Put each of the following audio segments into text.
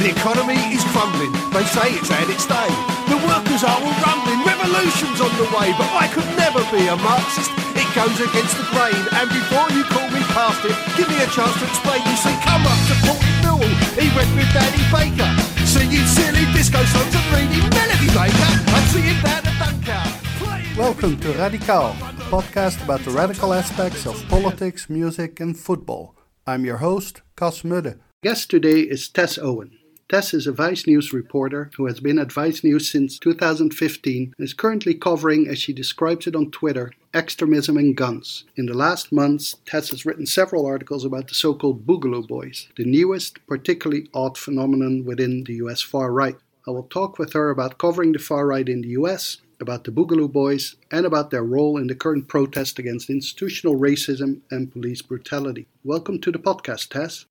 The economy is crumbling. They say it's had its day. The workers are all rumbling. Revolution's on the way. But I could never be a Marxist. It goes against the grain. And before you call me past it, give me a chance to explain. You see, come up to Portland Millwall. He went with Danny Baker. Singing silly disco songs and reading Melody Maker. I'm seeing that at Dunker. Welcome to Radical, a podcast about the radical aspects of politics, music, and football. I'm your host, Cas Mudde. Guest today is Tess Owen. Tess is a Vice News reporter who has been at Vice News since 2015 and is currently covering, as she describes it on Twitter, extremism and guns. In the last months, Tess has written several articles about the so called Boogaloo Boys, the newest, particularly odd phenomenon within the US far right. I will talk with her about covering the far right in the US, about the Boogaloo Boys, and about their role in the current protest against institutional racism and police brutality. Welcome to the podcast, Tess.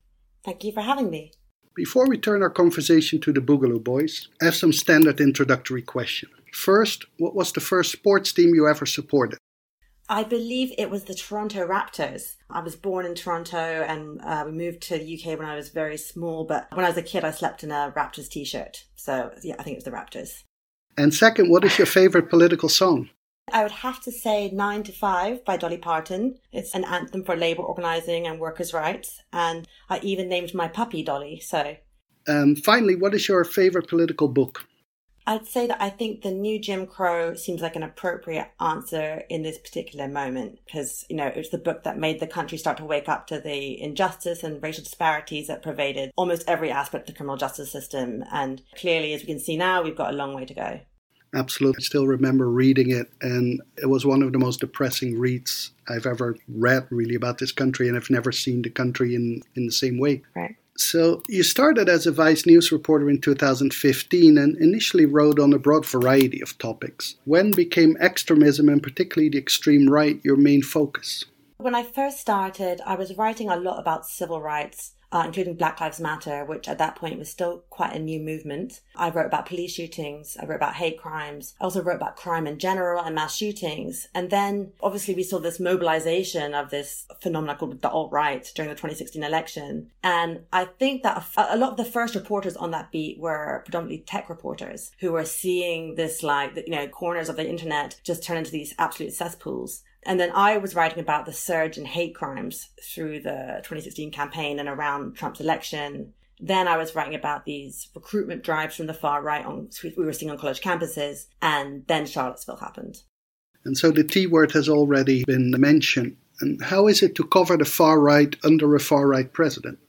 Thank you for having me. Before we turn our conversation to the Boogaloo Boys, I have some standard introductory questions. First, what was the first sports team you ever supported? I believe it was the Toronto Raptors. I was born in Toronto and uh, we moved to the UK when I was very small, but when I was a kid, I slept in a Raptors t shirt. So, yeah, I think it was the Raptors. And second, what is your favorite political song? I would have to say Nine to Five by Dolly Parton. It's an anthem for labour organising and workers' rights. And I even named my puppy Dolly. So. Um, finally, what is your favourite political book? I'd say that I think the new Jim Crow seems like an appropriate answer in this particular moment because, you know, it was the book that made the country start to wake up to the injustice and racial disparities that pervaded almost every aspect of the criminal justice system. And clearly, as we can see now, we've got a long way to go. Absolutely. I still remember reading it, and it was one of the most depressing reads I've ever read, really, about this country, and I've never seen the country in, in the same way. Right. So, you started as a Vice News reporter in 2015 and initially wrote on a broad variety of topics. When became extremism, and particularly the extreme right, your main focus? When I first started, I was writing a lot about civil rights uh, including Black Lives Matter, which at that point was still quite a new movement. I wrote about police shootings. I wrote about hate crimes. I also wrote about crime in general and mass shootings. And then obviously we saw this mobilization of this phenomenon called the alt-right during the 2016 election. And I think that a lot of the first reporters on that beat were predominantly tech reporters who were seeing this like, you know, corners of the internet just turn into these absolute cesspools. And then I was writing about the surge in hate crimes through the 2016 campaign and around Trump's election. Then I was writing about these recruitment drives from the far right on we were seeing on college campuses, and then Charlottesville happened. And so the T word has already been mentioned. And how is it to cover the far right under a far right president?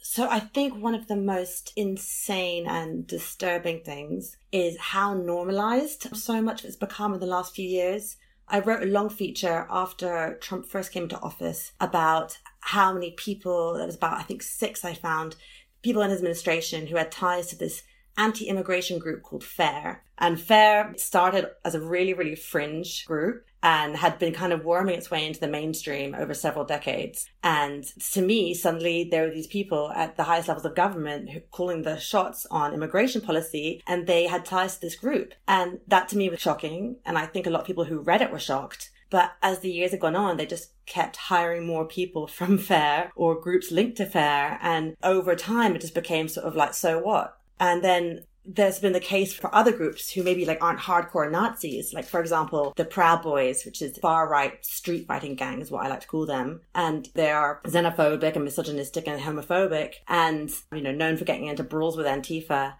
So I think one of the most insane and disturbing things is how normalized so much has become in the last few years. I wrote a long feature after Trump first came into office about how many people, there was about, I think, six I found, people in his administration who had ties to this anti-immigration group called FAIR. And FAIR started as a really, really fringe group and had been kind of worming its way into the mainstream over several decades. And to me, suddenly there were these people at the highest levels of government who calling the shots on immigration policy, and they had ties to this group. And that to me was shocking. And I think a lot of people who read it were shocked. But as the years have gone on, they just kept hiring more people from FAIR or groups linked to FAIR. And over time, it just became sort of like, so what? And then there's been the case for other groups who maybe like aren't hardcore Nazis, like for example, the Proud Boys, which is far right street fighting gang is what I like to call them. And they are xenophobic and misogynistic and homophobic and, you know, known for getting into brawls with Antifa.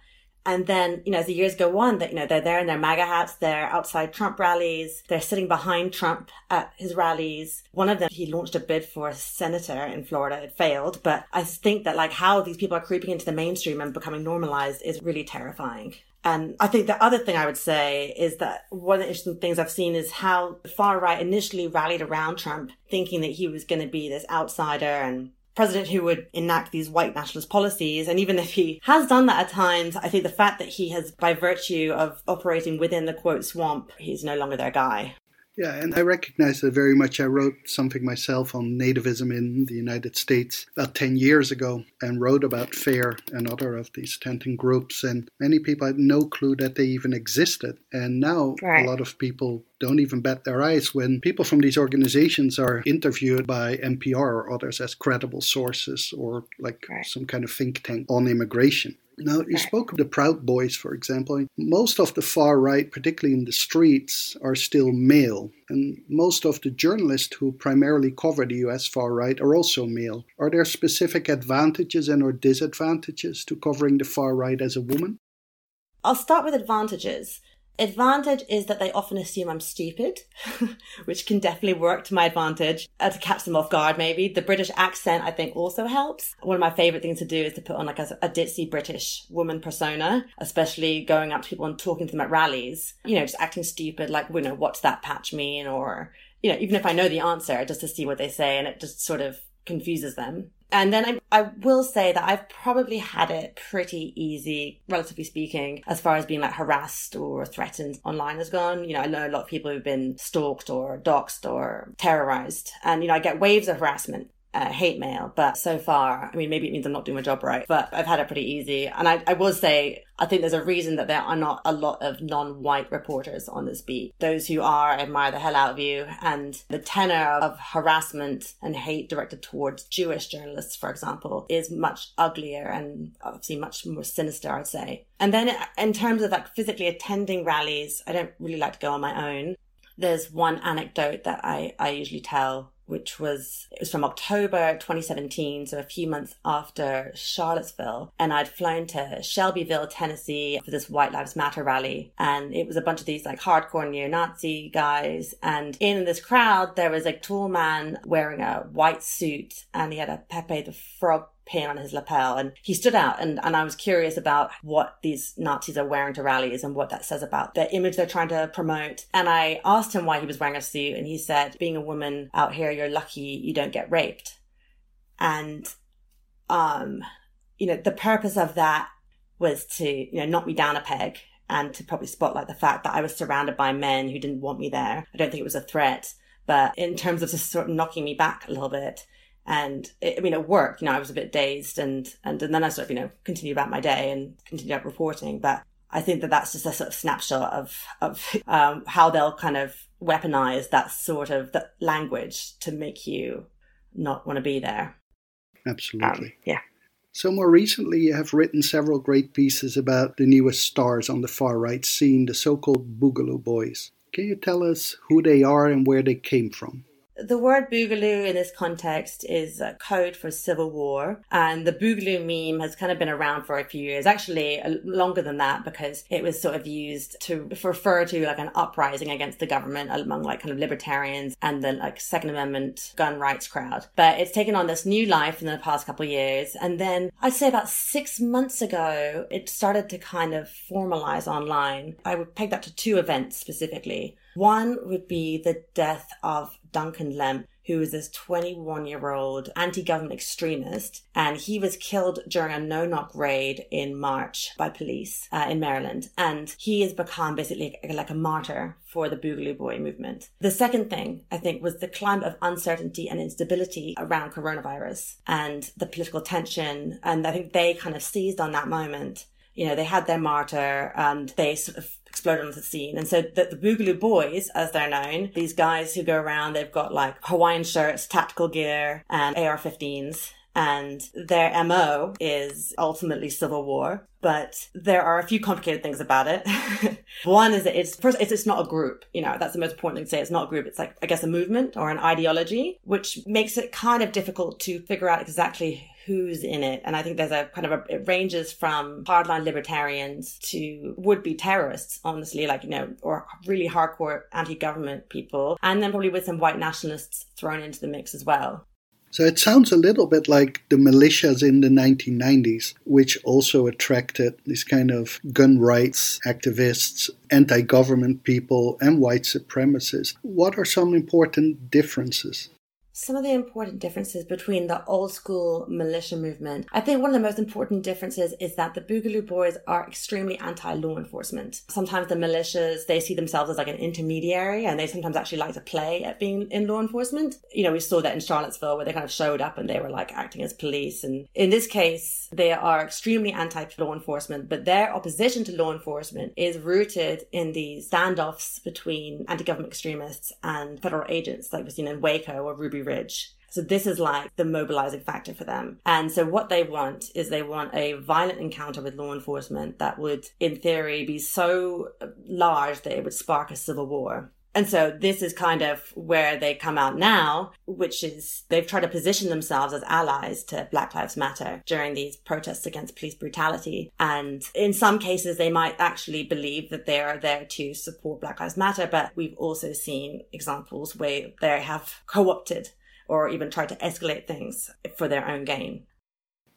And then, you know, as the years go on, that, you know, they're there in their MAGA hats, they're outside Trump rallies, they're sitting behind Trump at his rallies. One of them, he launched a bid for a senator in Florida. It failed. But I think that like how these people are creeping into the mainstream and becoming normalized is really terrifying. And I think the other thing I would say is that one of the interesting things I've seen is how the far right initially rallied around Trump, thinking that he was going to be this outsider and president who would enact these white nationalist policies. And even if he has done that at times, I think the fact that he has, by virtue of operating within the quote swamp, he's no longer their guy. Yeah, and I recognize that very much. I wrote something myself on nativism in the United States about 10 years ago and wrote about FAIR and other of these tenting groups. And many people had no clue that they even existed. And now right. a lot of people don't even bat their eyes when people from these organizations are interviewed by NPR or others as credible sources or like right. some kind of think tank on immigration. Now, you spoke of the Proud Boys, for example. Most of the far right, particularly in the streets, are still male. And most of the journalists who primarily cover the US far right are also male. Are there specific advantages and or disadvantages to covering the far right as a woman? I'll start with advantages. Advantage is that they often assume I'm stupid, which can definitely work to my advantage uh, to catch them off guard, maybe. The British accent, I think, also helps. One of my favorite things to do is to put on like a, a ditzy British woman persona, especially going up to people and talking to them at rallies, you know, just acting stupid, like, you know, what's that patch mean? Or, you know, even if I know the answer, just to see what they say and it just sort of confuses them. And then I, I will say that I've probably had it pretty easy, relatively speaking, as far as being like harassed or threatened online has gone. You know, I know a lot of people who've been stalked or doxxed or terrorized. And, you know, I get waves of harassment uh, hate mail, but so far, I mean, maybe it means I'm not doing my job right, but I've had it pretty easy. And I, I will say, I think there's a reason that there are not a lot of non-white reporters on this beat. Those who are, I admire the hell out of you. And the tenor of harassment and hate directed towards Jewish journalists, for example, is much uglier and obviously much more sinister, I'd say. And then in terms of like physically attending rallies, I don't really like to go on my own. There's one anecdote that I, I usually tell which was it was from October 2017, so a few months after Charlottesville, and I'd flown to Shelbyville, Tennessee for this White Lives Matter rally, and it was a bunch of these like hardcore neo-Nazi guys, and in this crowd there was a tall man wearing a white suit, and he had a Pepe the Frog pin on his lapel and he stood out and, and I was curious about what these Nazis are wearing to rallies and what that says about the image they're trying to promote. And I asked him why he was wearing a suit and he said, being a woman out here, you're lucky you don't get raped. And, um, you know, the purpose of that was to, you know, knock me down a peg and to probably spotlight the fact that I was surrounded by men who didn't want me there. I don't think it was a threat, but in terms of just sort of knocking me back a little bit, and it, I mean, it worked. You know, I was a bit dazed, and and, and then I sort of you know continued about my day and continued up reporting. But I think that that's just a sort of snapshot of of um, how they'll kind of weaponize that sort of the language to make you not want to be there. Absolutely. Um, yeah. So, more recently, you have written several great pieces about the newest stars on the far right scene, the so called Boogaloo Boys. Can you tell us who they are and where they came from? The word boogaloo in this context is a code for civil war. And the boogaloo meme has kind of been around for a few years, actually uh, longer than that, because it was sort of used to refer to like an uprising against the government among like kind of libertarians and the like Second Amendment gun rights crowd. But it's taken on this new life in the past couple of years. And then I'd say about six months ago, it started to kind of formalize online. I would peg that to two events specifically. One would be the death of Duncan Lemp, who was this 21 year old anti government extremist. And he was killed during a no knock raid in March by police uh, in Maryland. And he has become basically like a martyr for the Boogaloo Boy movement. The second thing, I think, was the climate of uncertainty and instability around coronavirus and the political tension. And I think they kind of seized on that moment you know, they had their martyr and they sort of exploded onto the scene. And so that the Boogaloo Boys, as they're known, these guys who go around, they've got like Hawaiian shirts, tactical gear, and AR-15s and their MO is ultimately civil war. But there are a few complicated things about it. One is that it's first, it's, it's not a group. You know, that's the most important thing to say. It's not a group. It's like, I guess, a movement or an ideology, which makes it kind of difficult to figure out exactly who's in it. And I think there's a kind of a, it ranges from hardline libertarians to would be terrorists, honestly, like, you know, or really hardcore anti government people. And then probably with some white nationalists thrown into the mix as well. So it sounds a little bit like the militias in the 1990s, which also attracted these kind of gun rights activists, anti government people, and white supremacists. What are some important differences? Some of the important differences between the old school militia movement. I think one of the most important differences is that the Boogaloo Boys are extremely anti law enforcement. Sometimes the militias, they see themselves as like an intermediary and they sometimes actually like to play at being in law enforcement. You know, we saw that in Charlottesville where they kind of showed up and they were like acting as police. And in this case, they are extremely anti law enforcement, but their opposition to law enforcement is rooted in the standoffs between anti government extremists and federal agents, like we've seen in Waco or Ruby So this is like the mobilizing factor for them. And so what they want is they want a violent encounter with law enforcement that would, in theory, be so large that it would spark a civil war. And so this is kind of where they come out now, which is they've tried to position themselves as allies to Black Lives Matter during these protests against police brutality. And in some cases, they might actually believe that they are there to support Black Lives Matter. But we've also seen examples where they have co-opted or even try to escalate things for their own gain.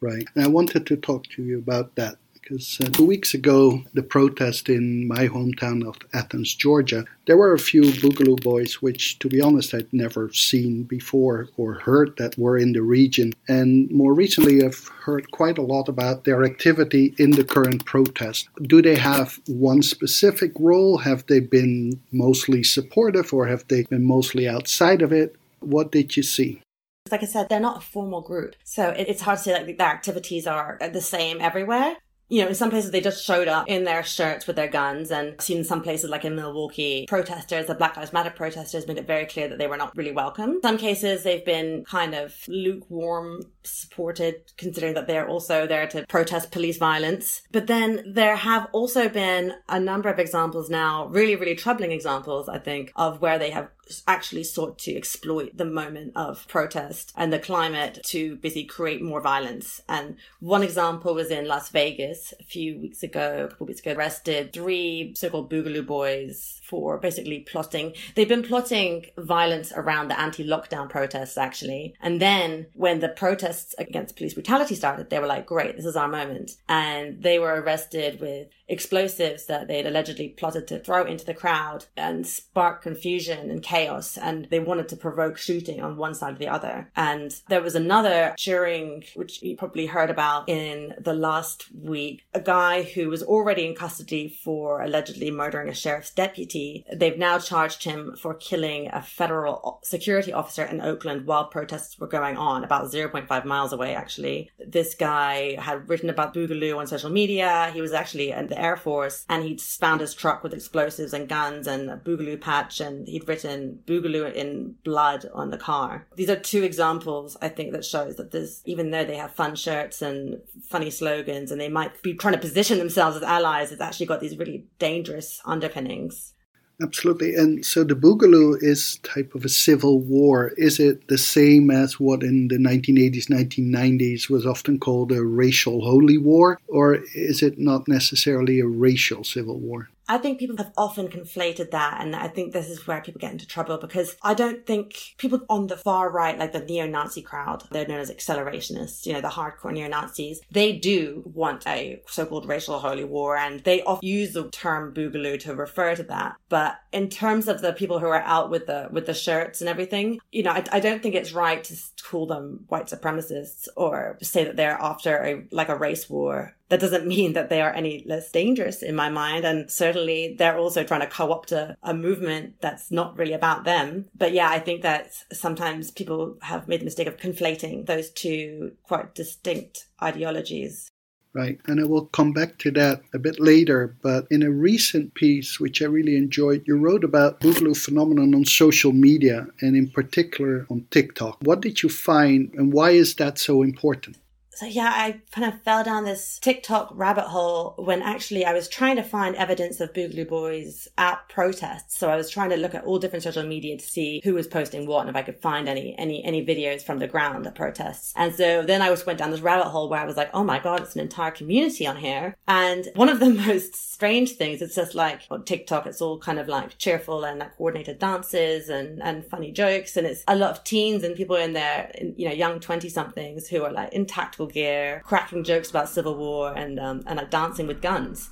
Right. And I wanted to talk to you about that because uh, two weeks ago, the protest in my hometown of Athens, Georgia, there were a few Boogaloo boys, which, to be honest, I'd never seen before or heard that were in the region. And more recently, I've heard quite a lot about their activity in the current protest. Do they have one specific role? Have they been mostly supportive or have they been mostly outside of it? What did you see? Like I said, they're not a formal group. So it's hard to say like their activities are the same everywhere you know, in some places they just showed up in their shirts with their guns and seen in some places like in Milwaukee, protesters, the Black Lives Matter protesters made it very clear that they were not really welcome. Some cases they've been kind of lukewarm supported considering that they're also there to protest police violence. But then there have also been a number of examples now, really, really troubling examples, I think, of where they have actually sought to exploit the moment of protest and the climate to basically create more violence. And one example was in Las Vegas a few weeks ago, a couple weeks ago, arrested three so-called Boogaloo boys for basically plotting. They've been plotting violence around the anti-lockdown protests, actually. And then when the protests against police brutality started, they were like, great, this is our moment. And they were arrested with explosives that they'd allegedly plotted to throw into the crowd and spark confusion and chaos. And they wanted to provoke shooting on one side or the other. And there was another during, which you probably heard about in the last week, a guy who was already in custody for allegedly murdering a sheriff's deputy. They've now charged him for killing a federal security officer in Oakland while protests were going on, about 0.5 miles away, actually. This guy had written about Boogaloo on social media. He was actually in the Air Force and he'd found his truck with explosives and guns and a Boogaloo patch and he'd written Boogaloo in blood on the car. These are two examples, I think, that shows that there's, even though they have fun shirts and funny slogans and they might be trying to position themselves as allies, it's actually got these really dangerous underpinnings. Absolutely. And so the Boogaloo is type of a civil war. Is it the same as what in the 1980s, 1990s was often called a racial holy war? Or is it not necessarily a racial civil war? I think people have often conflated that. And I think this is where people get into trouble because I don't think people on the far right, like the neo Nazi crowd, they're known as accelerationists, you know, the hardcore neo Nazis, they do want a so called racial holy war and they often use the term boogaloo to refer to that. But in terms of the people who are out with the, with the shirts and everything, you know, I, I don't think it's right to call them white supremacists or say that they're after a, like a race war that doesn't mean that they are any less dangerous in my mind. And certainly they're also trying to co-opt a, a, movement that's not really about them. But yeah, I think that sometimes people have made the mistake of conflating those two quite distinct ideologies. Right, and I will come back to that a bit later. But in a recent piece, which I really enjoyed, you wrote about Boogaloo phenomenon on social media and in particular on TikTok. What did you find, and why is that so important? So yeah, I kind of fell down this TikTok rabbit hole when actually I was trying to find evidence of Boogaloo Boys at protests. So I was trying to look at all different social media to see who was posting what and if I could find any any any videos from the ground at protests. And so then I just went down this rabbit hole where I was like, oh my god, it's an entire community on here. And one of the most strange things, it's just like on TikTok, it's all kind of like cheerful and like coordinated dances and and funny jokes, and it's a lot of teens and people in their you know young twenty somethings who are like in tactical gear, cracking jokes about civil war, and um, and like dancing with guns,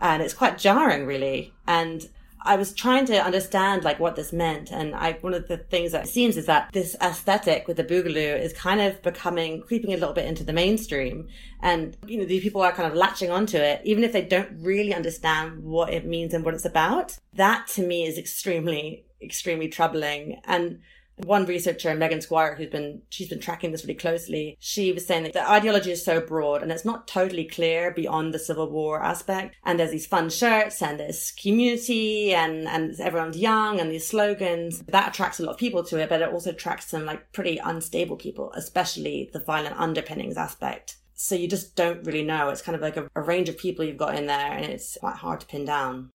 and it's quite jarring, really. And I was trying to understand like what this meant, and I one of the things that seems is that this aesthetic with the boogaloo is kind of becoming creeping a little bit into the mainstream, and you know these people are kind of latching onto it, even if they don't really understand what it means and what it's about. That to me is extremely extremely troubling, and One researcher, Megan Squire, who's been she's been tracking this really closely, she was saying that the ideology is so broad and it's not totally clear beyond the Civil War aspect. And there's these fun shirts and there's community and and everyone's young and these slogans that attracts a lot of people to it, but it also attracts some like pretty unstable people, especially the violent underpinnings aspect. So you just don't really know. It's kind of like a, a range of people you've got in there, and it's quite hard to pin down.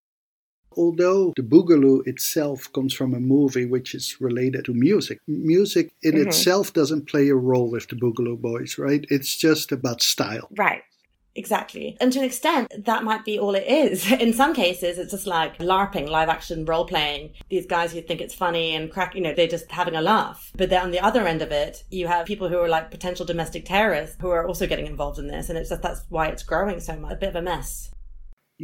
Although the Boogaloo itself comes from a movie which is related to music, music in mm-hmm. itself doesn't play a role with the Boogaloo Boys, right? It's just about style. Right. Exactly. And to an extent, that might be all it is. In some cases, it's just like LARPing, live action role playing. These guys who think it's funny and crack, you know, they're just having a laugh. But then on the other end of it, you have people who are like potential domestic terrorists who are also getting involved in this. And it's just that's why it's growing so much. A bit of a mess.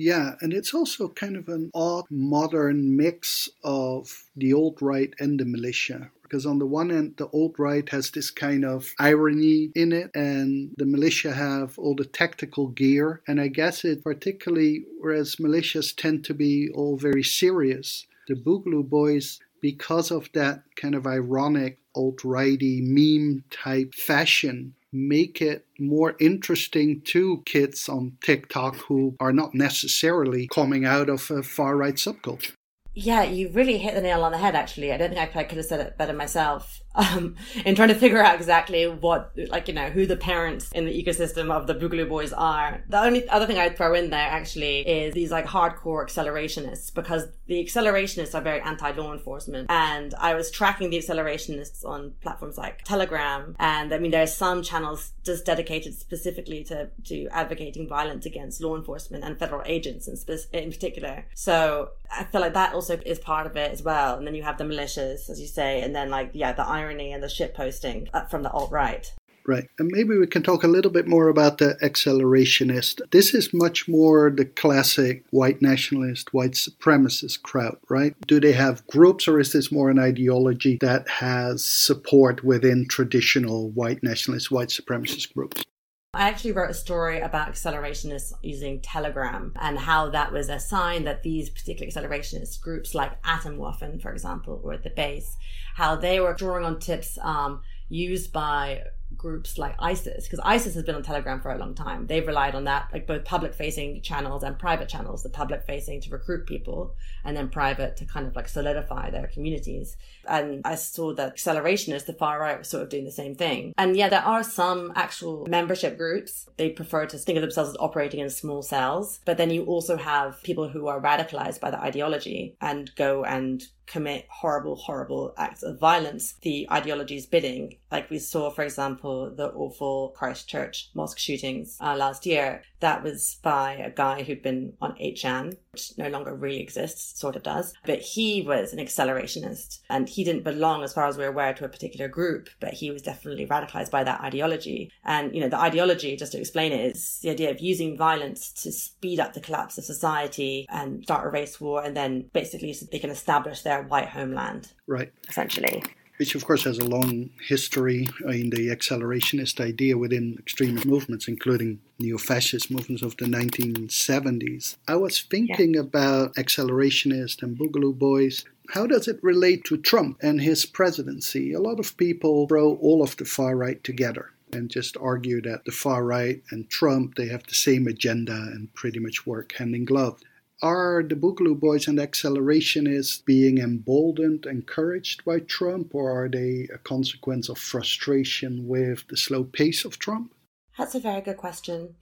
Yeah, and it's also kind of an odd modern mix of the alt right and the militia. Because on the one end, the alt right has this kind of irony in it, and the militia have all the tactical gear. And I guess it particularly, whereas militias tend to be all very serious, the Boogaloo Boys, because of that kind of ironic alt righty meme type fashion, make it more interesting to kids on TikTok who are not necessarily coming out of a far right subculture. Yeah, you really hit the nail on the head, actually. I don't think I could have said it better myself um, in trying to figure out exactly what, like, you know, who the parents in the ecosystem of the Boogaloo Boys are. The only other thing I'd throw in there actually is these like hardcore accelerationists because the accelerationists are very anti law enforcement. And I was tracking the accelerationists on platforms like Telegram. And I mean, there are some channels just dedicated specifically to, to advocating violence against law enforcement and federal agents in, spe- in particular. So I feel like that also is part of it as well. And then you have the militias, as you say, and then like, yeah, the irony and the shit posting uh, from the alt right. Right. And maybe we can talk a little bit more about the accelerationist. This is much more the classic white nationalist, white supremacist crowd, right? Do they have groups or is this more an ideology that has support within traditional white nationalist, white supremacist groups? I actually wrote a story about accelerationists using Telegram and how that was a sign that these particular accelerationist groups, like Atomwaffen, for example, were at the base, how they were drawing on tips um, used by groups like ISIS, because ISIS has been on Telegram for a long time. They've relied on that, like both public facing channels and private channels, the public facing to recruit people and then private to kind of like solidify their communities. And I saw that accelerationists, the far right, was sort of doing the same thing. And yeah, there are some actual membership groups. They prefer to think of themselves as operating in small cells. But then you also have people who are radicalized by the ideology and go and commit horrible, horrible acts of violence, the ideology's bidding. Like we saw, for example, the awful Christchurch mosque shootings uh, last year. That was by a guy who'd been on 8chan, which no longer really exists, sort of does. But he was an accelerationist and he didn't belong, as far as we're aware, to a particular group, but he was definitely radicalized by that ideology. And, you know, the ideology, just to explain it, is the idea of using violence to speed up the collapse of society and start a race war and then basically so they can establish their white homeland. Right. Essentially which of course has a long history in the accelerationist idea within extremist movements, including neo-fascist movements of the 1970s. I was thinking yeah. about accelerationist and Boogaloo Boys. How does it relate to Trump and his presidency? A lot of people throw all of the far right together and just argue that the far right and Trump they have the same agenda and pretty much work hand in glove. Are the Boogaloo Boys and Accelerationists being emboldened, encouraged by Trump, or are they a consequence of frustration with the slow pace of Trump? That's a very good question.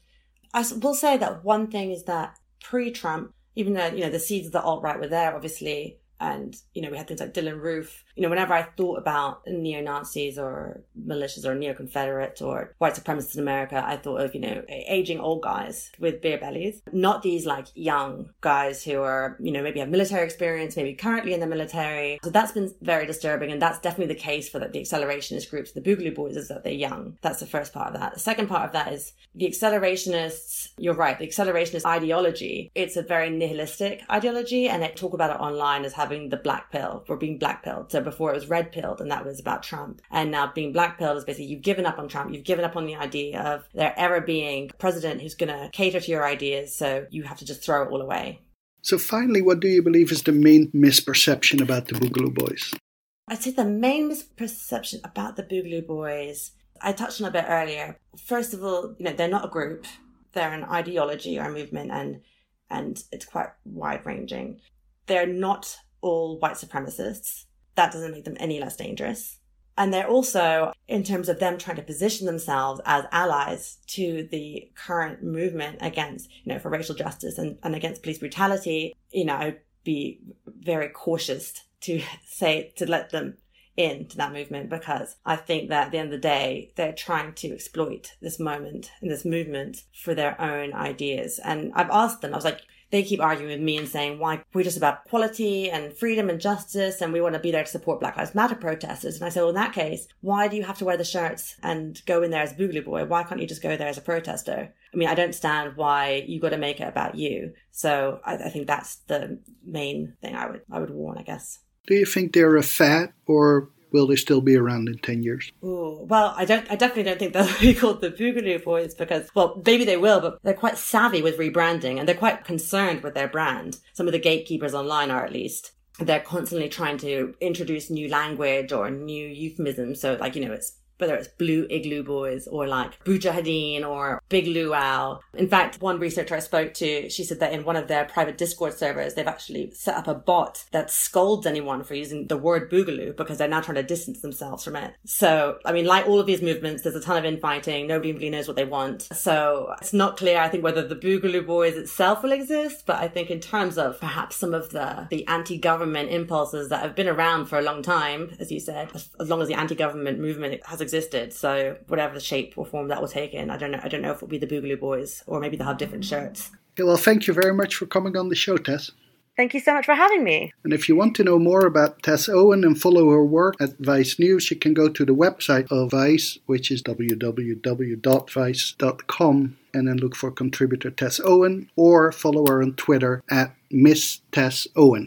I will say that one thing is that pre-Trump, even though you know the seeds of the alt right were there, obviously, and you know we had things like Dylann Roof. You know, whenever I thought about neo Nazis or militias or neo Confederate or white supremacists in America, I thought of you know aging old guys with beer bellies, not these like young guys who are you know maybe have military experience, maybe currently in the military. So that's been very disturbing, and that's definitely the case for the accelerationist groups, the Boogaloo Boys, is that they're young. That's the first part of that. The second part of that is the accelerationists. You're right, the accelerationist ideology. It's a very nihilistic ideology, and they talk about it online as having having the black pill for being black pilled. So before it was red pilled and that was about Trump. And now being black pilled is basically you've given up on Trump. You've given up on the idea of there ever being a president who's going to cater to your ideas. So you have to just throw it all away. So finally, what do you believe is the main misperception about the Boogaloo Boys? I'd say the main misperception about the Boogaloo Boys, I touched on a bit earlier. First of all, you know, they're not a group. They're an ideology or a movement and and it's quite wide ranging. They're not all white supremacists. That doesn't make them any less dangerous. And they're also, in terms of them trying to position themselves as allies to the current movement against, you know, for racial justice and, and against police brutality, you know, I'd be very cautious to say, to let them into that movement because I think that at the end of the day, they're trying to exploit this moment and this movement for their own ideas. And I've asked them, I was like, they keep arguing with me and saying why we're just about equality and freedom and justice and we want to be there to support Black Lives Matter protesters. And I said, well, in that case, why do you have to wear the shirts and go in there as a Boogaloo Boy? Why can't you just go there as a protester? I mean, I don't understand why you got to make it about you. So I, I think that's the main thing I would I would warn, I guess. Do you think they're a fad or will they still be around in 10 years? Ooh, well, I don't, I definitely don't think they'll be called the Boogaloo Boys because, well, maybe they will, but they're quite savvy with rebranding and they're quite concerned with their brand. Some of the gatekeepers online are at least. They're constantly trying to introduce new language or new euphemisms. So, like, you know, it's whether it's Blue Igloo Boys or like Boojahideen or Big Luau. In fact, one researcher I spoke to, she said that in one of their private Discord servers, they've actually set up a bot that scolds anyone for using the word Boogaloo because they're now trying to distance themselves from it. So, I mean, like all of these movements, there's a ton of infighting. Nobody really knows what they want. So it's not clear, I think, whether the Boogaloo Boys itself will exist, but I think in terms of perhaps some of the, the anti-government impulses that have been around for a long time, as you said, as, long as the anti-government movement has existed. So whatever the shape or form that will take in, I don't know. I don't know if it'll be the Boogaloo Boys or maybe they'll have different shirts. Okay, well, thank you very much for coming on the show, Tess. Thank you so much for having me. And if you want to know more about Tess Owen and follow her work at Vice News, you can go to the website of Vice, which is www.vice.com, and then look for contributor Tess Owen, or follow her on Twitter at Miss Tess Owen.